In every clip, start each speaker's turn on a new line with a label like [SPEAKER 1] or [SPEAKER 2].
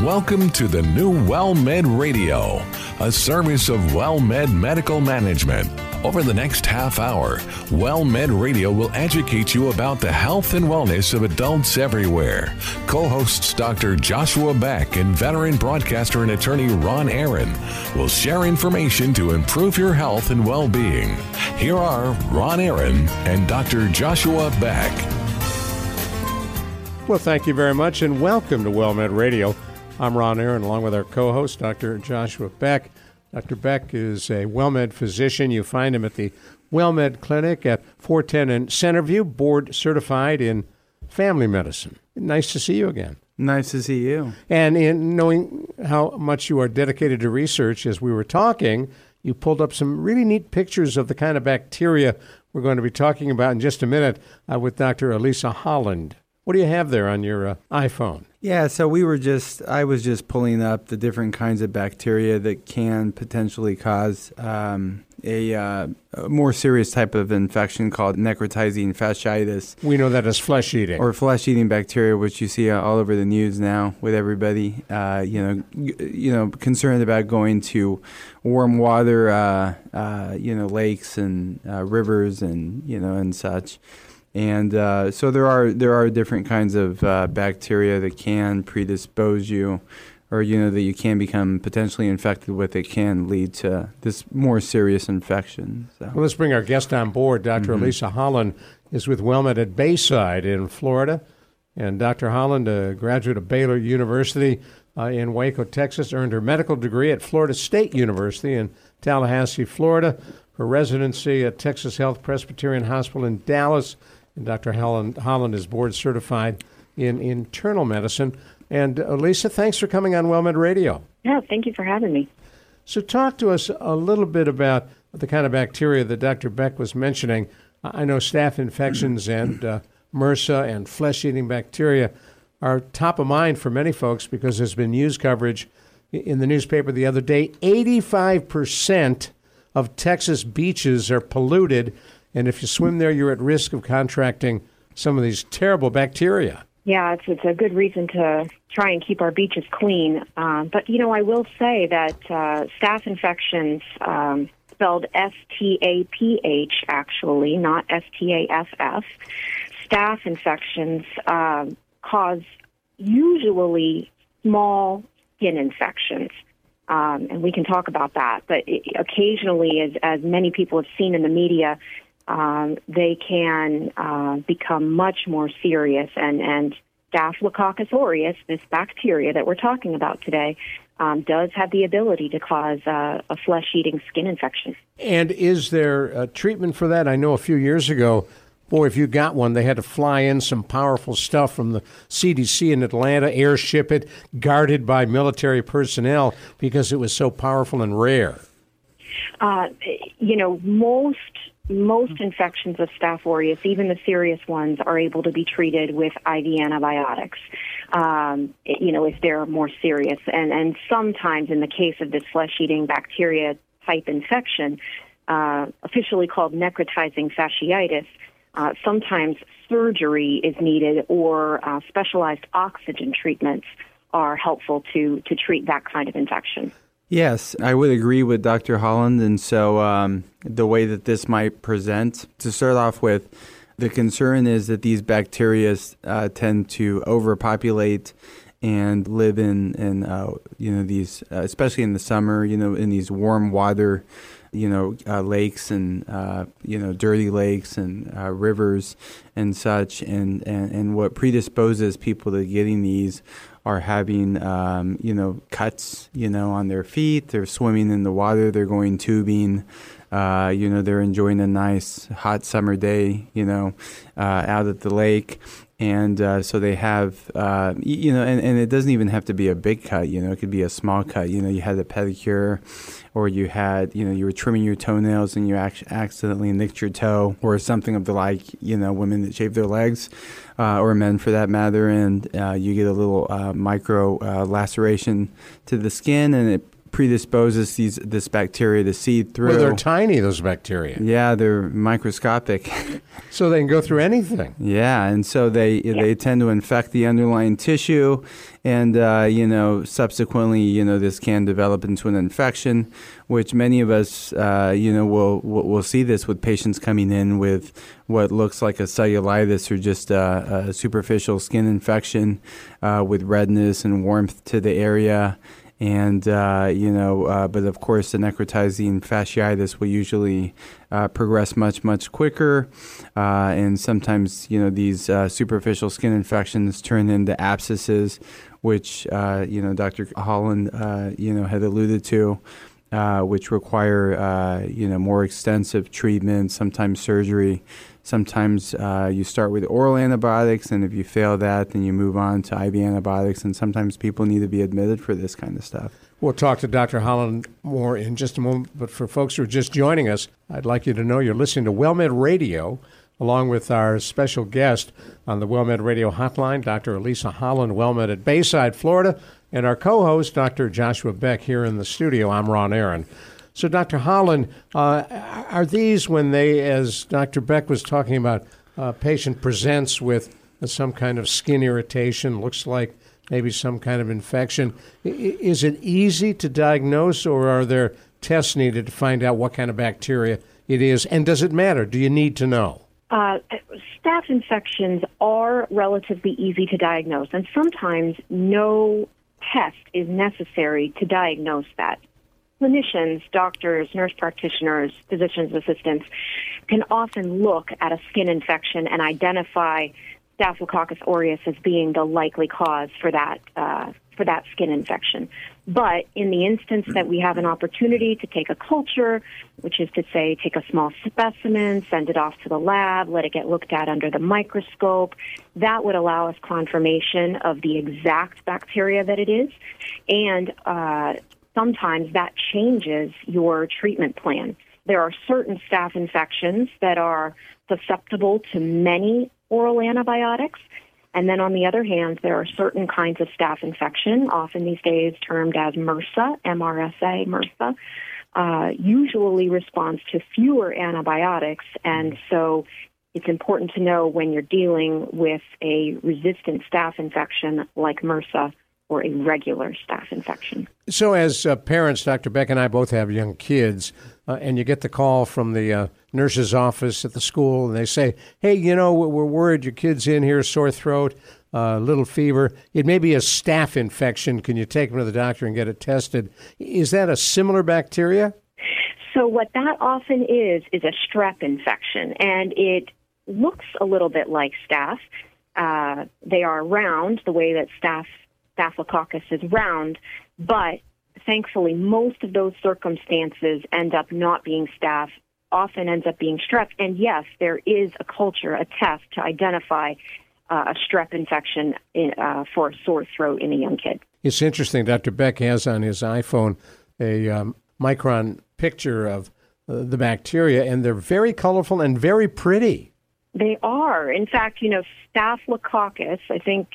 [SPEAKER 1] Welcome to the new WellMed Radio, a service of WellMed Medical Management. Over the next half hour, WellMed Radio will educate you about the health and wellness of adults everywhere. Co hosts Dr. Joshua Beck and veteran broadcaster and attorney Ron Aaron will share information to improve your health and well being. Here are Ron Aaron and Dr. Joshua Beck.
[SPEAKER 2] Well, thank you very much and welcome to WellMed Radio. I'm Ron Aaron along with our co host, Dr. Joshua Beck. Dr. Beck is a WellMed physician. You find him at the WellMed Clinic at 410 in Centerview, board certified in family medicine. Nice to see you again.
[SPEAKER 3] Nice to see you.
[SPEAKER 2] And in knowing how much you are dedicated to research, as we were talking, you pulled up some really neat pictures of the kind of bacteria we're going to be talking about in just a minute uh, with Dr. Elisa Holland. What do you have there on your uh, iPhone?
[SPEAKER 3] Yeah, so we were just, I was just pulling up the different kinds of bacteria that can potentially cause um, a, uh, a, more serious type of infection called necrotizing fasciitis.
[SPEAKER 2] We know that as flesh eating.
[SPEAKER 3] Or flesh eating bacteria, which you see all over the news now with everybody, uh, you know, you know, concerned about going to warm water, uh, uh you know, lakes and uh, rivers and, you know, and such and uh, so there are there are different kinds of uh, bacteria that can predispose you, or you know that you can become potentially infected with. It can lead to this more serious infection. So.
[SPEAKER 2] Well, let's bring our guest on board. doctor mm-hmm. Elisa Holland is with WellMed at Bayside in Florida, and Dr. Holland, a graduate of Baylor University uh, in Waco, Texas, earned her medical degree at Florida State University in Tallahassee, Florida. Her residency at Texas Health Presbyterian Hospital in Dallas and Dr. Holland, Holland is board certified in internal medicine. And uh, Lisa, thanks for coming on WellMed Radio.
[SPEAKER 4] Yeah, thank you for having me.
[SPEAKER 2] So, talk to us a little bit about the kind of bacteria that Dr. Beck was mentioning. I know staph infections and uh, MRSA and flesh eating bacteria are top of mind for many folks because there's been news coverage in the newspaper the other day. 85% of Texas beaches are polluted and if you swim there, you're at risk of contracting some of these terrible bacteria.
[SPEAKER 4] Yeah, it's, it's a good reason to try and keep our beaches clean. Uh, but, you know, I will say that uh, staph infections, um, spelled S T A P H actually, not S T A F F, staph infections uh, cause usually small skin infections. Um, and we can talk about that. But it, occasionally, as, as many people have seen in the media, um, they can uh, become much more serious. And, and Staphylococcus aureus, this bacteria that we're talking about today, um, does have the ability to cause uh, a flesh eating skin infection.
[SPEAKER 2] And is there a treatment for that? I know a few years ago, boy, if you got one, they had to fly in some powerful stuff from the CDC in Atlanta, airship it, guarded by military personnel because it was so powerful and rare.
[SPEAKER 4] Uh, you know, most most infections of Staph aureus, even the serious ones, are able to be treated with IV antibiotics. Um, you know, if they're more serious, and and sometimes in the case of this flesh-eating bacteria type infection, uh, officially called necrotizing fasciitis, uh, sometimes surgery is needed or uh, specialized oxygen treatments are helpful to to treat that kind of infection.
[SPEAKER 3] Yes, I would agree with Dr. Holland. And so um, the way that this might present, to start off with, the concern is that these bacteria uh, tend to overpopulate and live in, in uh, you know, these, uh, especially in the summer, you know, in these warm water, you know, uh, lakes and, uh, you know, dirty lakes and uh, rivers and such. And, and, and what predisposes people to getting these are having um, you know cuts you know on their feet. They're swimming in the water. They're going tubing. Uh, you know they're enjoying a nice hot summer day. You know uh, out at the lake. And uh, so they have, uh, you know, and, and it doesn't even have to be a big cut. You know, it could be a small cut. You know, you had a pedicure, or you had, you know, you were trimming your toenails and you ac- accidentally nicked your toe, or something of the like. You know, women that shave their legs uh, or men for that matter, and uh, you get a little micro laceration to the skin, and it predisposes these this bacteria to seed through.
[SPEAKER 2] Well, they're tiny, those bacteria.
[SPEAKER 3] Yeah, they're microscopic.
[SPEAKER 2] so they can go through anything.
[SPEAKER 3] Yeah, and so they yeah. they tend to infect the underlying tissue, and uh, you know subsequently, you know this can develop into an infection, which many of us, uh, you know, will will see this with patients coming in with what looks like a cellulitis or just a, a superficial skin infection uh, with redness and warmth to the area and uh, you know, uh, but of course, the necrotizing fasciitis will usually uh, progress much much quicker, uh, and sometimes you know these uh, superficial skin infections turn into abscesses, which uh, you know Dr. Holland you know had alluded to. Which require you know more extensive treatment, sometimes surgery, Sometimes uh, you start with oral antibiotics, and if you fail that, then you move on to IV antibiotics. And sometimes people need to be admitted for this kind of stuff.
[SPEAKER 2] We'll talk to Dr. Holland more in just a moment. But for folks who are just joining us, I'd like you to know you're listening to WellMed Radio, along with our special guest on the WellMed Radio hotline, Dr. Elisa Holland, WellMed at Bayside, Florida, and our co host, Dr. Joshua Beck, here in the studio. I'm Ron Aaron. So, Dr. Holland, uh, are these when they, as Dr. Beck was talking about, a patient presents with some kind of skin irritation, looks like maybe some kind of infection, is it easy to diagnose, or are there tests needed to find out what kind of bacteria it is? And does it matter? Do you need to know?
[SPEAKER 4] Uh, staph infections are relatively easy to diagnose, and sometimes no test is necessary to diagnose that. Clinicians, doctors, nurse practitioners, physician's assistants can often look at a skin infection and identify Staphylococcus aureus as being the likely cause for that uh, for that skin infection. But in the instance that we have an opportunity to take a culture, which is to say, take a small specimen, send it off to the lab, let it get looked at under the microscope, that would allow us confirmation of the exact bacteria that it is, and uh, sometimes that changes your treatment plan. There are certain staph infections that are susceptible to many oral antibiotics. And then on the other hand, there are certain kinds of staph infection, often these days termed as MRSA, MRSA, MRSA, uh, usually responds to fewer antibiotics. And so it's important to know when you're dealing with a resistant staph infection like MRSA or a regular staph infection.
[SPEAKER 2] So, as uh, parents, Dr. Beck and I both have young kids, uh, and you get the call from the uh, nurse's office at the school, and they say, Hey, you know, we're worried your kid's in here, sore throat, a uh, little fever. It may be a staph infection. Can you take them to the doctor and get it tested? Is that a similar bacteria?
[SPEAKER 4] So, what that often is, is a strep infection, and it looks a little bit like staph. Uh, they are round, the way that staph Staphylococcus is round, but thankfully most of those circumstances end up not being staph, often ends up being strep. And yes, there is a culture, a test to identify uh, a strep infection in, uh, for a sore throat in a young kid.
[SPEAKER 2] It's interesting. Dr. Beck has on his iPhone a um, micron picture of uh, the bacteria, and they're very colorful and very pretty.
[SPEAKER 4] They are. In fact, you know, Staphylococcus, I think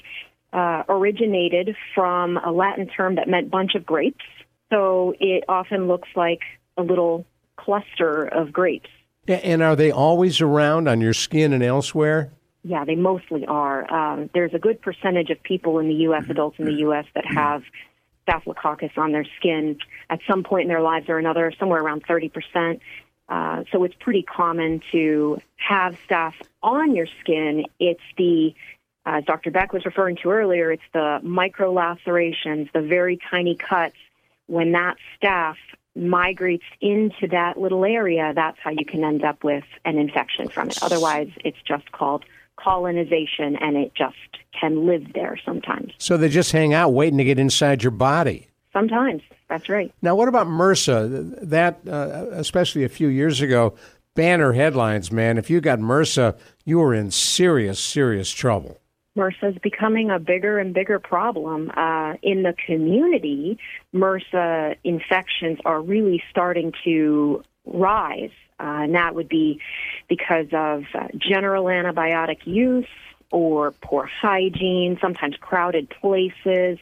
[SPEAKER 4] uh, originated from a Latin term that meant bunch of grapes. So it often looks like a little cluster of grapes.
[SPEAKER 2] And are they always around on your skin and elsewhere?
[SPEAKER 4] Yeah, they mostly are. Um, there's a good percentage of people in the U.S., adults in the U.S., that have staphylococcus on their skin at some point in their lives or another, somewhere around 30%. Uh, so it's pretty common to have staph on your skin. It's the as Dr. Beck was referring to earlier, it's the micro lacerations, the very tiny cuts. When that staph migrates into that little area, that's how you can end up with an infection from it. Otherwise, it's just called colonization and it just can live there sometimes.
[SPEAKER 2] So they just hang out waiting to get inside your body.
[SPEAKER 4] Sometimes. That's right.
[SPEAKER 2] Now, what about MRSA? That, uh, especially a few years ago, banner headlines, man. If you got MRSA, you were in serious, serious trouble.
[SPEAKER 4] MRSA is becoming a bigger and bigger problem uh, in the community. MRSA infections are really starting to rise, uh, and that would be because of uh, general antibiotic use or poor hygiene, sometimes crowded places.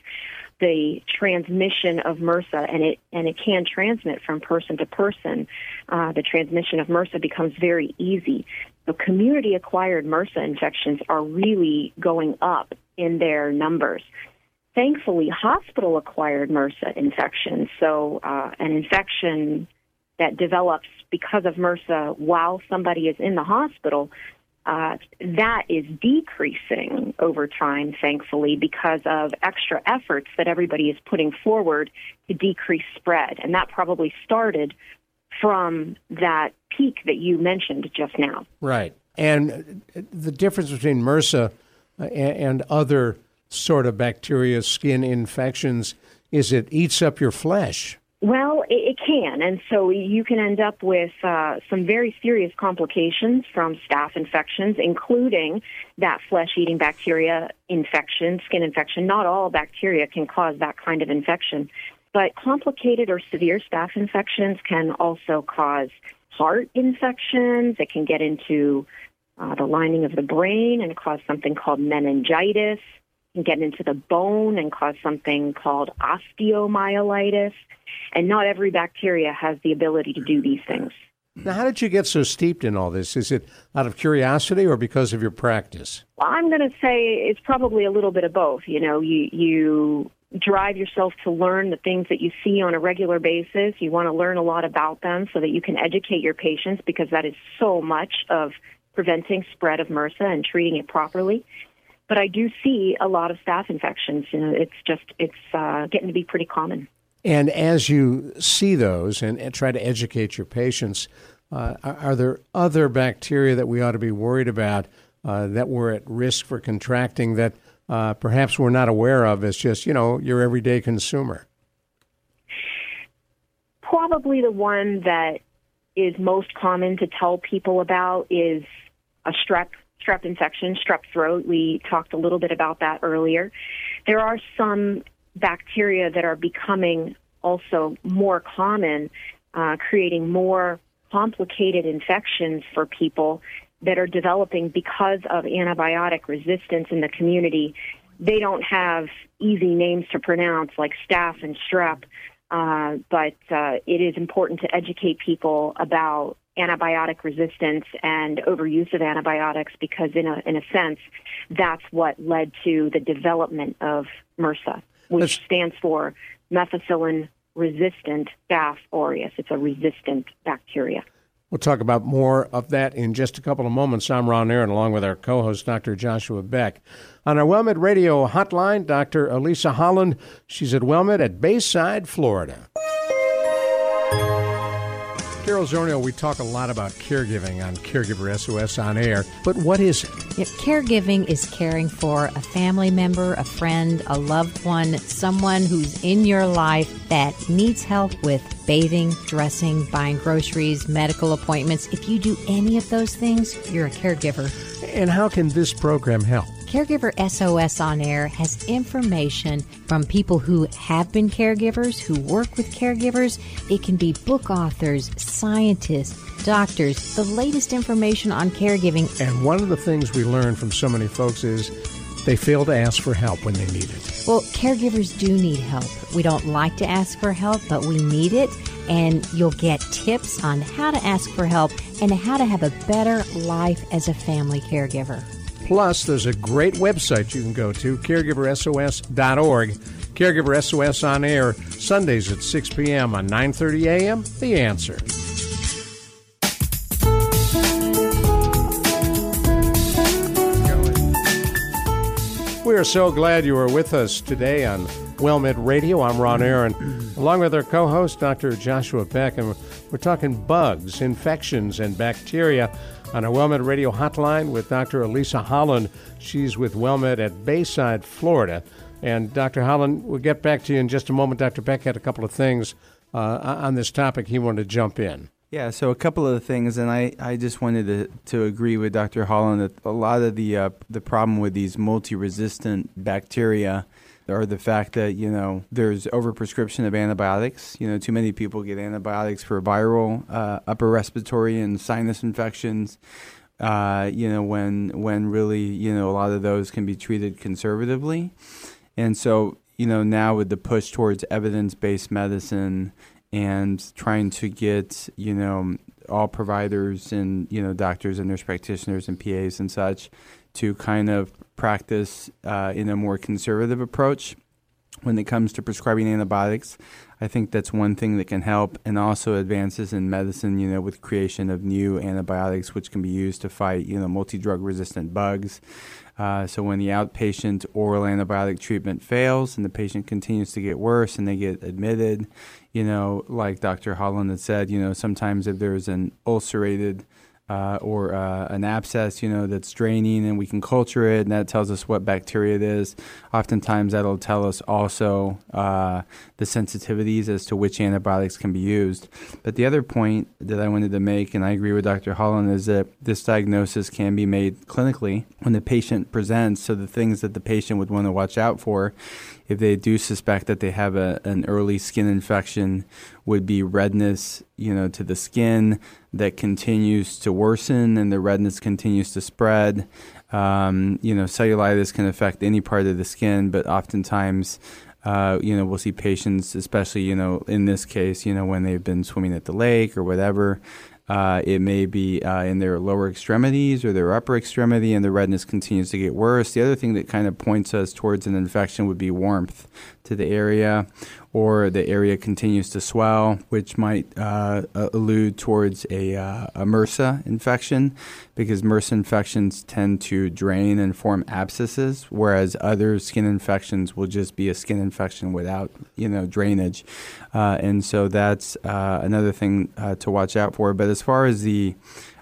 [SPEAKER 4] the transmission of MRSA, and it and it can transmit from person to person. Uh, the transmission of MRSA becomes very easy. So community acquired MRSA infections are really going up in their numbers. Thankfully, hospital acquired MRSA infections, so uh, an infection that develops because of MRSA while somebody is in the hospital, uh, that is decreasing over time, thankfully, because of extra efforts that everybody is putting forward to decrease spread. And that probably started from that peak that you mentioned just now.
[SPEAKER 2] Right. And the difference between MRSA uh, and other sort of bacteria skin infections is it eats up your flesh.
[SPEAKER 4] Well, it, it can, and so you can end up with uh, some very serious complications from staph infections, including that flesh-eating bacteria infection, skin infection. Not all bacteria can cause that kind of infection, but complicated or severe staph infections can also cause heart infections. It can get into uh, the lining of the brain and cause something called meningitis. It can get into the bone and cause something called osteomyelitis. And not every bacteria has the ability to do these things.
[SPEAKER 2] Now, how did you get so steeped in all this? Is it out of curiosity or because of your practice?
[SPEAKER 4] I'm going to say it's probably a little bit of both. You know, you you drive yourself to learn the things that you see on a regular basis. You want to learn a lot about them so that you can educate your patients because that is so much of preventing spread of MRSA and treating it properly. But I do see a lot of staph infections. You know, it's just it's uh, getting to be pretty common.
[SPEAKER 2] And as you see those and, and try to educate your patients, uh, are, there other bacteria that we ought to be worried about uh, that we're at risk for contracting that uh, perhaps we're not aware of as just, you know, your everyday consumer?
[SPEAKER 4] Probably the one that is most common to tell people about is a strep strep infection, strep throat. We talked a little bit about that earlier. There are some bacteria that are becoming also more common, uh, creating more complicated infections for people that are developing because of antibiotic resistance in the community. They don't have easy names to pronounce like staph and strep, uh, but uh, it is important to educate people about antibiotic resistance and overuse of antibiotics because, in a, in a sense, that's what led to the development of MRSA which That's, stands for methicillin resistant Staph aureus. It's a resistant bacteria.
[SPEAKER 2] We'll talk about more of that in just a couple of moments. I'm Ron Aaron, along with our co host, Dr. Joshua Beck. On our WellMed Radio hotline, Dr. Elisa Holland. She's at WellMed at Bayside, Florida. Carol Zernial, we talk a lot about caregiving on Caregiver SOS on air, but what is it?
[SPEAKER 5] Yeah, caregiving is caring for a family member, a friend, a loved one, someone who's in your life that needs help with bathing, dressing, buying groceries, medical appointments. If you do any of those things, you're a caregiver.
[SPEAKER 2] And how can this program help?
[SPEAKER 5] Caregiver SOS on Air has information from people who have been caregivers, who work with caregivers. It can be book authors, scientists, doctors, the latest information on caregiving.
[SPEAKER 2] And one of the things we learn from so many folks is they fail to ask for help when they need it.
[SPEAKER 5] Well, caregivers do need help. We don't like to ask for help, but we need it. And you'll get tips on how to ask for help and how to have a better life as a family caregiver.
[SPEAKER 2] Plus, there's a great website you can go to, caregiversos.org. Caregiver SOS on air Sundays at 6 p.m. on 9:30 a.m. The Answer. We are so glad you are with us today on WellMed Radio. I'm Ron Aaron, along with our co-host Dr. Joshua Beck, and we're talking bugs, infections, and bacteria on our WellMed Radio hotline with Dr. Elisa Holland. She's with WellMed at Bayside, Florida. And Dr. Holland, we'll get back to you in just a moment. Dr. Beck had a couple of things uh, on this topic he wanted to jump in.
[SPEAKER 3] Yeah, so a couple of things, and I, I just wanted to, to agree with Dr. Holland that a lot of the uh, the problem with these multi-resistant bacteria or the fact that you know there's overprescription of antibiotics. You know, too many people get antibiotics for viral, uh, upper respiratory, and sinus infections. Uh, you know, when when really you know a lot of those can be treated conservatively, and so you know, now with the push towards evidence based medicine and trying to get, you know, all providers and, you know, doctors and nurse practitioners and PAs and such to kind of practice uh, in a more conservative approach when it comes to prescribing antibiotics. I think that's one thing that can help, and also advances in medicine, you know, with creation of new antibiotics which can be used to fight, you know, multi-drug resistant bugs. Uh, so when the outpatient oral antibiotic treatment fails and the patient continues to get worse and they get admitted, you know, like Dr. Holland had said, you know, sometimes if there's an ulcerated uh, or uh, an abscess, you know, that's draining, and we can culture it, and that tells us what bacteria it is. Oftentimes, that'll tell us also uh, the sensitivities as to which antibiotics can be used. But the other point that I wanted to make, and I agree with Dr. Holland, is that this diagnosis can be made clinically when the patient presents. So the things that the patient would want to watch out for if they do suspect that they have a, an early skin infection would be redness you know to the skin that continues to worsen and the redness continues to spread. Um, you know cellulitis can affect any part of the skin but oftentimes uh, you know, we'll see patients, especially, you know, in this case, you know, when they've been swimming at the lake or whatever, uh, it may be uh, in their lower extremities or their upper extremity, and the redness continues to get worse. The other thing that kind of points us towards an infection would be warmth to the area, or the area continues to swell, which might uh, allude towards a, uh, a, MRSA infection, because MRSA infections tend to drain and form abscesses, whereas other skin infections will just be a skin infection without, you know, drainage, uh, and so that's uh, another thing uh, to watch out for. But as far as the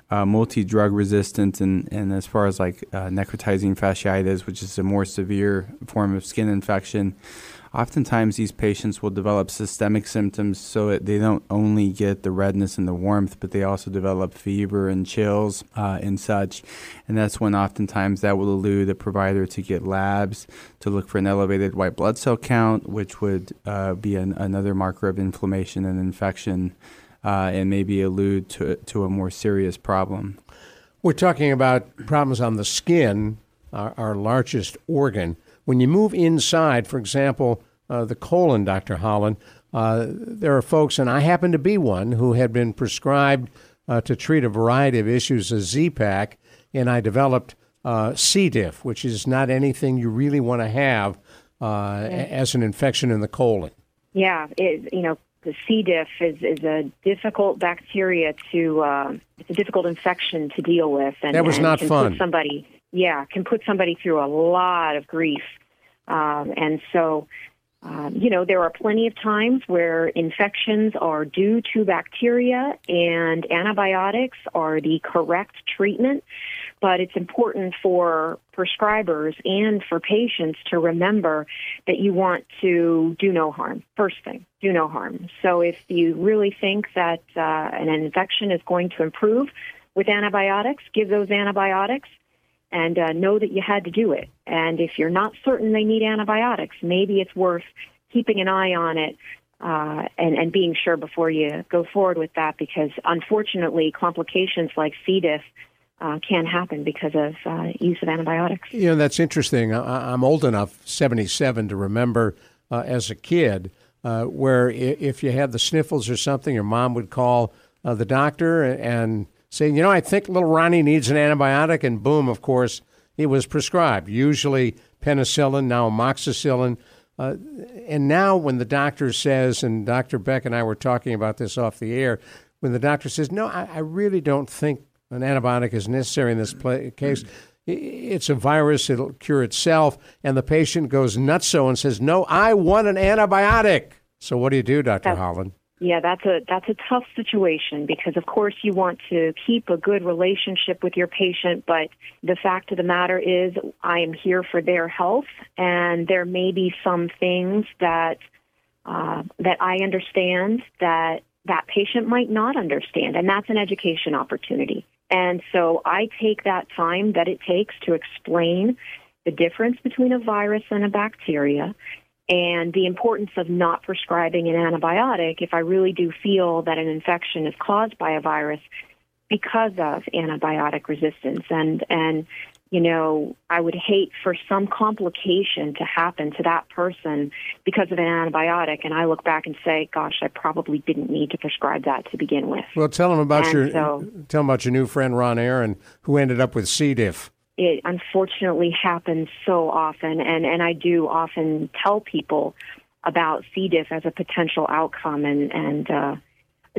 [SPEAKER 3] uh, multi-drug resistant and, and as far as like necrotizing fasciitis, which is a more severe form of skin infection, oftentimes these patients will develop systemic symptoms so they don't only get the redness and the warmth, but they also develop fever and chills uh, and such. And that's when oftentimes that will elude the provider to get labs to look for an elevated white blood cell count, which would uh, be an, another marker of inflammation and infection. Uh, and maybe allude to, to a more serious problem.
[SPEAKER 2] We're talking about problems on the skin, our, our largest organ. When you move inside, for example, uh, the colon, Dr. Holland, uh, there are folks, and I happen to be one, who had been prescribed uh, to treat a variety of issues a Z-Pak, and I developed uh, C. diff, which is not anything you really want to have uh, as an infection in the colon.
[SPEAKER 4] Yeah, it, you know, the C. diff is, is a difficult bacteria to, uh, it's a difficult infection to deal with.
[SPEAKER 2] And, that was and not fun.
[SPEAKER 4] somebody yeah, can put somebody through a lot of grief. Um, and so, um, you know, there are plenty of times where infections are due to bacteria and antibiotics are the correct treatment. But it's important for prescribers and for patients to remember that you want to do no harm. First thing, do no harm. So if you really think that uh, an infection is going to improve with antibiotics, give those antibiotics and uh, know that you had to do it. And if you're not certain they need antibiotics, maybe it's worth keeping an eye on it uh, and, and being sure before you go forward with that because unfortunately, complications like C. diff uh, can happen because of uh, use of antibiotics.
[SPEAKER 2] You know, that's interesting. I, am old enough, 77, to remember uh, as a kid uh, where if you had the sniffles or something, your mom would call uh, the doctor and saying, you know, I think little Ronnie needs an antibiotic, and boom, of course, it was prescribed. Usually penicillin, now amoxicillin. Uh, and now, when the doctor says, and Dr. Beck and I were talking about this off the air, when the doctor says, no, I, I really don't think an antibiotic is necessary in this case, it's a virus, it'll cure itself, and the patient goes nutso and says, no, I want an antibiotic. So, what do you do, Dr. Holland?
[SPEAKER 4] Yeah, that's a that's a tough situation because of course you want to keep a good relationship with your patient, but the fact of the matter is I am here for their health and there may be some things that uh, that I understand that that patient might not understand and that's an education opportunity. And so I take that time that it takes to explain the difference between a virus and a bacteria and the importance of not prescribing an antibiotic if I really do feel that an infection is caused by a virus because of antibiotic resistance and and you know, I would hate for some complication to happen to that person because of an antibiotic. And I look back and say, gosh, I probably didn't need to prescribe that to begin with.
[SPEAKER 2] Well, tell them about
[SPEAKER 4] And
[SPEAKER 2] your
[SPEAKER 4] so-
[SPEAKER 2] tell them about your new friend Ron Aaron, who ended up with C. diff.
[SPEAKER 4] It unfortunately happens so often and and I do often tell people about C diff as a potential outcome and and uh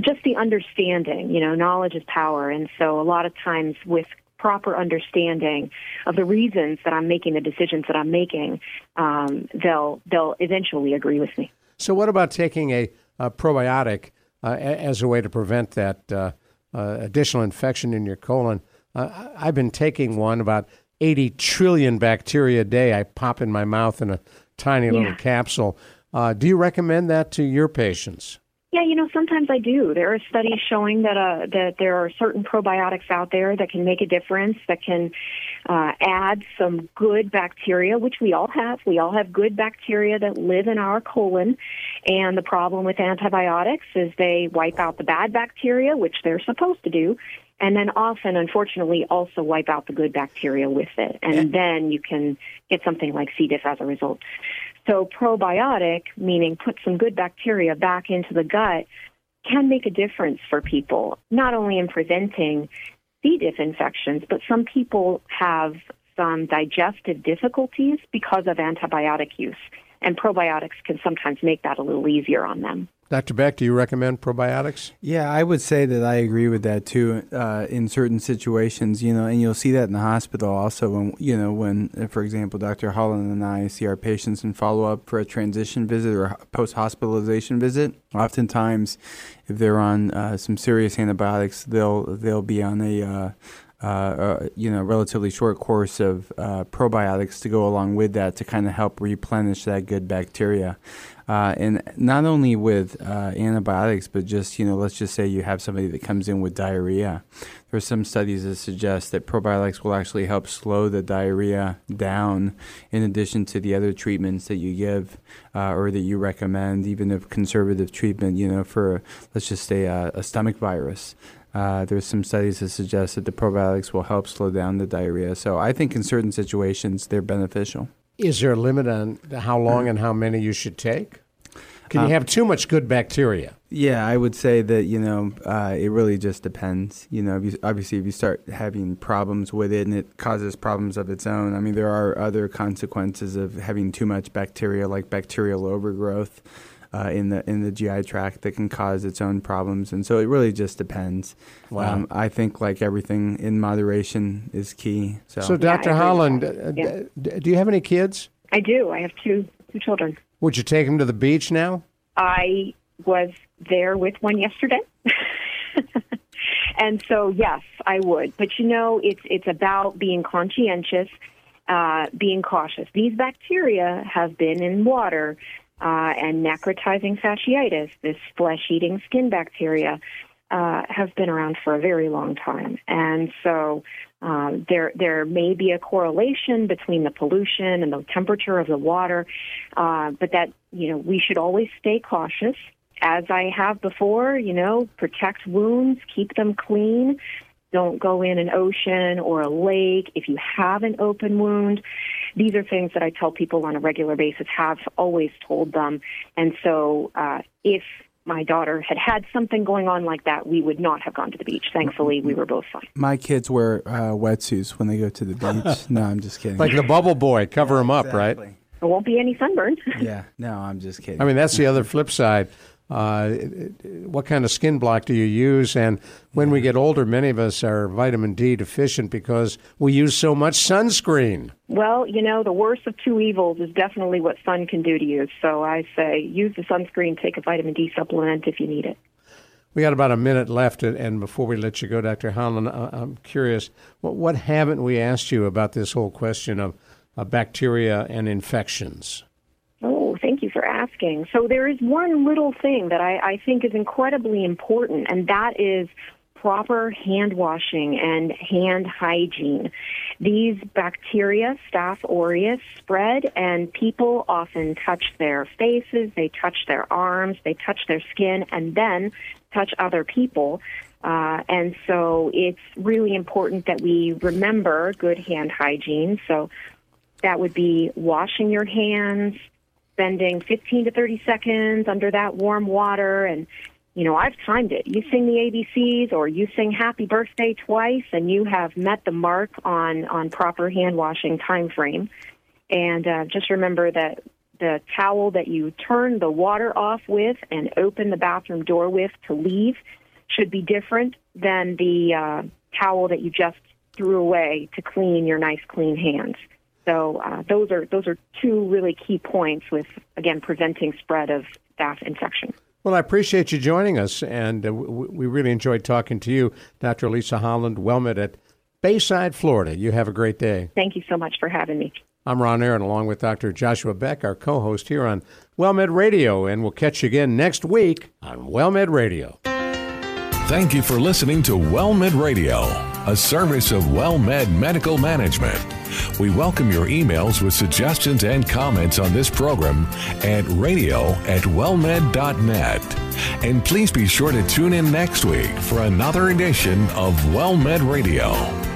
[SPEAKER 4] just the understanding, you know, knowledge is power and so a lot of times with proper understanding of the reasons that I'm making the decisions that I'm making, um, they'll they'll eventually agree with me.
[SPEAKER 2] So, what about taking a, a probiotic uh, as a way to prevent that uh, uh, additional infection in your colon? Uh, I- I've been taking one about 80 trillion bacteria a day. I pop in my mouth in a tiny little capsule. Uh, do you recommend that to your patients?
[SPEAKER 4] Yeah, you know, sometimes I do. There are studies showing that uh, that there are certain probiotics out there that can make a difference, that can uh, add some good bacteria, which we all have. We all have good bacteria that live in our colon. And the problem with antibiotics is they wipe out the bad bacteria, which they're supposed to do, and then often, unfortunately, also wipe out the good bacteria with it. And then you can get something like C. diff as a result. So probiotic, meaning put some good bacteria back into the gut, can make a difference for people, not only in preventing C. diff infections, but some people have some digestive difficulties because of antibiotic use. And probiotics can sometimes make that a little easier on them.
[SPEAKER 2] Dr. Beck, do you recommend probiotics?
[SPEAKER 3] Yeah, I would say that I agree with that too. Uh, in certain situations, you know, and you'll see that in the hospital also. When you know, when, uh, for example, Dr. Holland and I see our patients and follow up for a transition visit or a post hospitalization visit. Oftentimes, if they're on uh, some serious antibiotics, they'll they'll be on a uh, uh, uh, you know, relatively short course of uh, probiotics to go along with that to kind of help replenish that good bacteria. Uh, and not only with uh, antibiotics, but just, you know, let's just say you have somebody that comes in with diarrhea. There are some studies that suggest that probiotics will actually help slow the diarrhea down in addition to the other treatments that you give uh, or that you recommend, even if conservative treatment, you know, for, let's just say, a, a stomach virus. Uh, there's some studies that suggest that the probiotics will help slow down the diarrhea. So I think in certain situations they're beneficial.
[SPEAKER 2] Is there a limit on how long and how many you should take? Can you
[SPEAKER 3] Uh,
[SPEAKER 2] have too much good bacteria?
[SPEAKER 3] Yeah, I would say that you know uh, it really just depends. You know, if you, obviously if you start having problems with it and it causes problems of its own. I mean, there are other consequences of having too much bacteria, like bacterial overgrowth. Uh, in the in the GI tract that can cause its own problems, and so it really just depends.
[SPEAKER 2] Wow.
[SPEAKER 3] Um, I think like everything in moderation is key. So,
[SPEAKER 2] So, Dr.
[SPEAKER 4] I agree with
[SPEAKER 2] Holland,
[SPEAKER 4] that.
[SPEAKER 2] uh,
[SPEAKER 4] Yeah.
[SPEAKER 2] d- do you have any kids?
[SPEAKER 4] I do. I have two two children.
[SPEAKER 2] Would you take them to the beach now?
[SPEAKER 4] I was there with one yesterday. and so yes, I would. But you know, it's it's about being conscientious, uh, being cautious. These bacteria have been in water uh, and necrotizing fasciitis, this flesh-eating skin bacteria, uh, has been around for a very long time. And so um, there there may be a correlation between the pollution and the temperature of the water, uh, but that you know we should always stay cautious. As I have before, you know, protect wounds, keep them clean. Don't go in an ocean or a lake if you have an open wound. These are things that I tell people on a regular basis, have always told them. And so uh, if my daughter had had something going on like that, we would not have gone to the beach. Thankfully, we were both fine.
[SPEAKER 3] my kids wear uh, wetsuits when they go to the beach. no, I'm just kidding.
[SPEAKER 2] Like the bubble boy, cover them up, right?
[SPEAKER 3] Exactly.
[SPEAKER 4] There won't be any sunburn.
[SPEAKER 3] Yeah, no, I'm just kidding.
[SPEAKER 2] I mean, that's the other flip side. Uh, what kind of skin block do you use? And when we get older, many of us are vitamin D deficient because we use so much sunscreen.
[SPEAKER 4] Well, you know, the worst of two evils is definitely what sun can do to you. So I say use the sunscreen, take a vitamin D supplement if you need it.
[SPEAKER 2] We got about a minute left, and- before we let you go, Dr. Holland, I'm curious, what, what haven't we asked you about this whole question of uh, bacteria and infections?
[SPEAKER 4] Thank you for asking. So there is one little thing that I, I think is incredibly important, and that is proper hand washing and hand hygiene. These bacteria, Staph aureus, spread, and people often touch their faces, they touch their arms, they touch their skin, and then touch other people. Uh, and so it's really important that we remember good hand hygiene. So that would be washing your hands, spending 15 to 30 seconds under that warm water. And, you know, I've timed it. You sing the ABCs or you sing happy birthday twice and you have met the mark on, on proper hand washing time frame. And uh, just remember that the towel that you turn the water off with and open the bathroom door with to leave should be different than the uh, towel that you just threw away to clean your nice clean hands. So uh, those are those are two really key points with again preventing spread of staph infection.
[SPEAKER 2] Well, I appreciate you joining us, and uh, we really enjoyed talking to you, Dr. Lisa Holland, WellMed at Bayside, Florida. You have a great day.
[SPEAKER 4] Thank you so much for having me.
[SPEAKER 2] I'm Ron Aaron, along with Dr. Joshua Beck, our co-host here on WellMed Radio, and we'll catch you again next week on WellMed Radio.
[SPEAKER 1] Thank you for listening to WellMed Radio, a service of WellMed Medical Management. We welcome your emails with suggestions and comments on this program at radio at wellmed.net. And please be sure to tune in next week for another edition of WellMed Radio.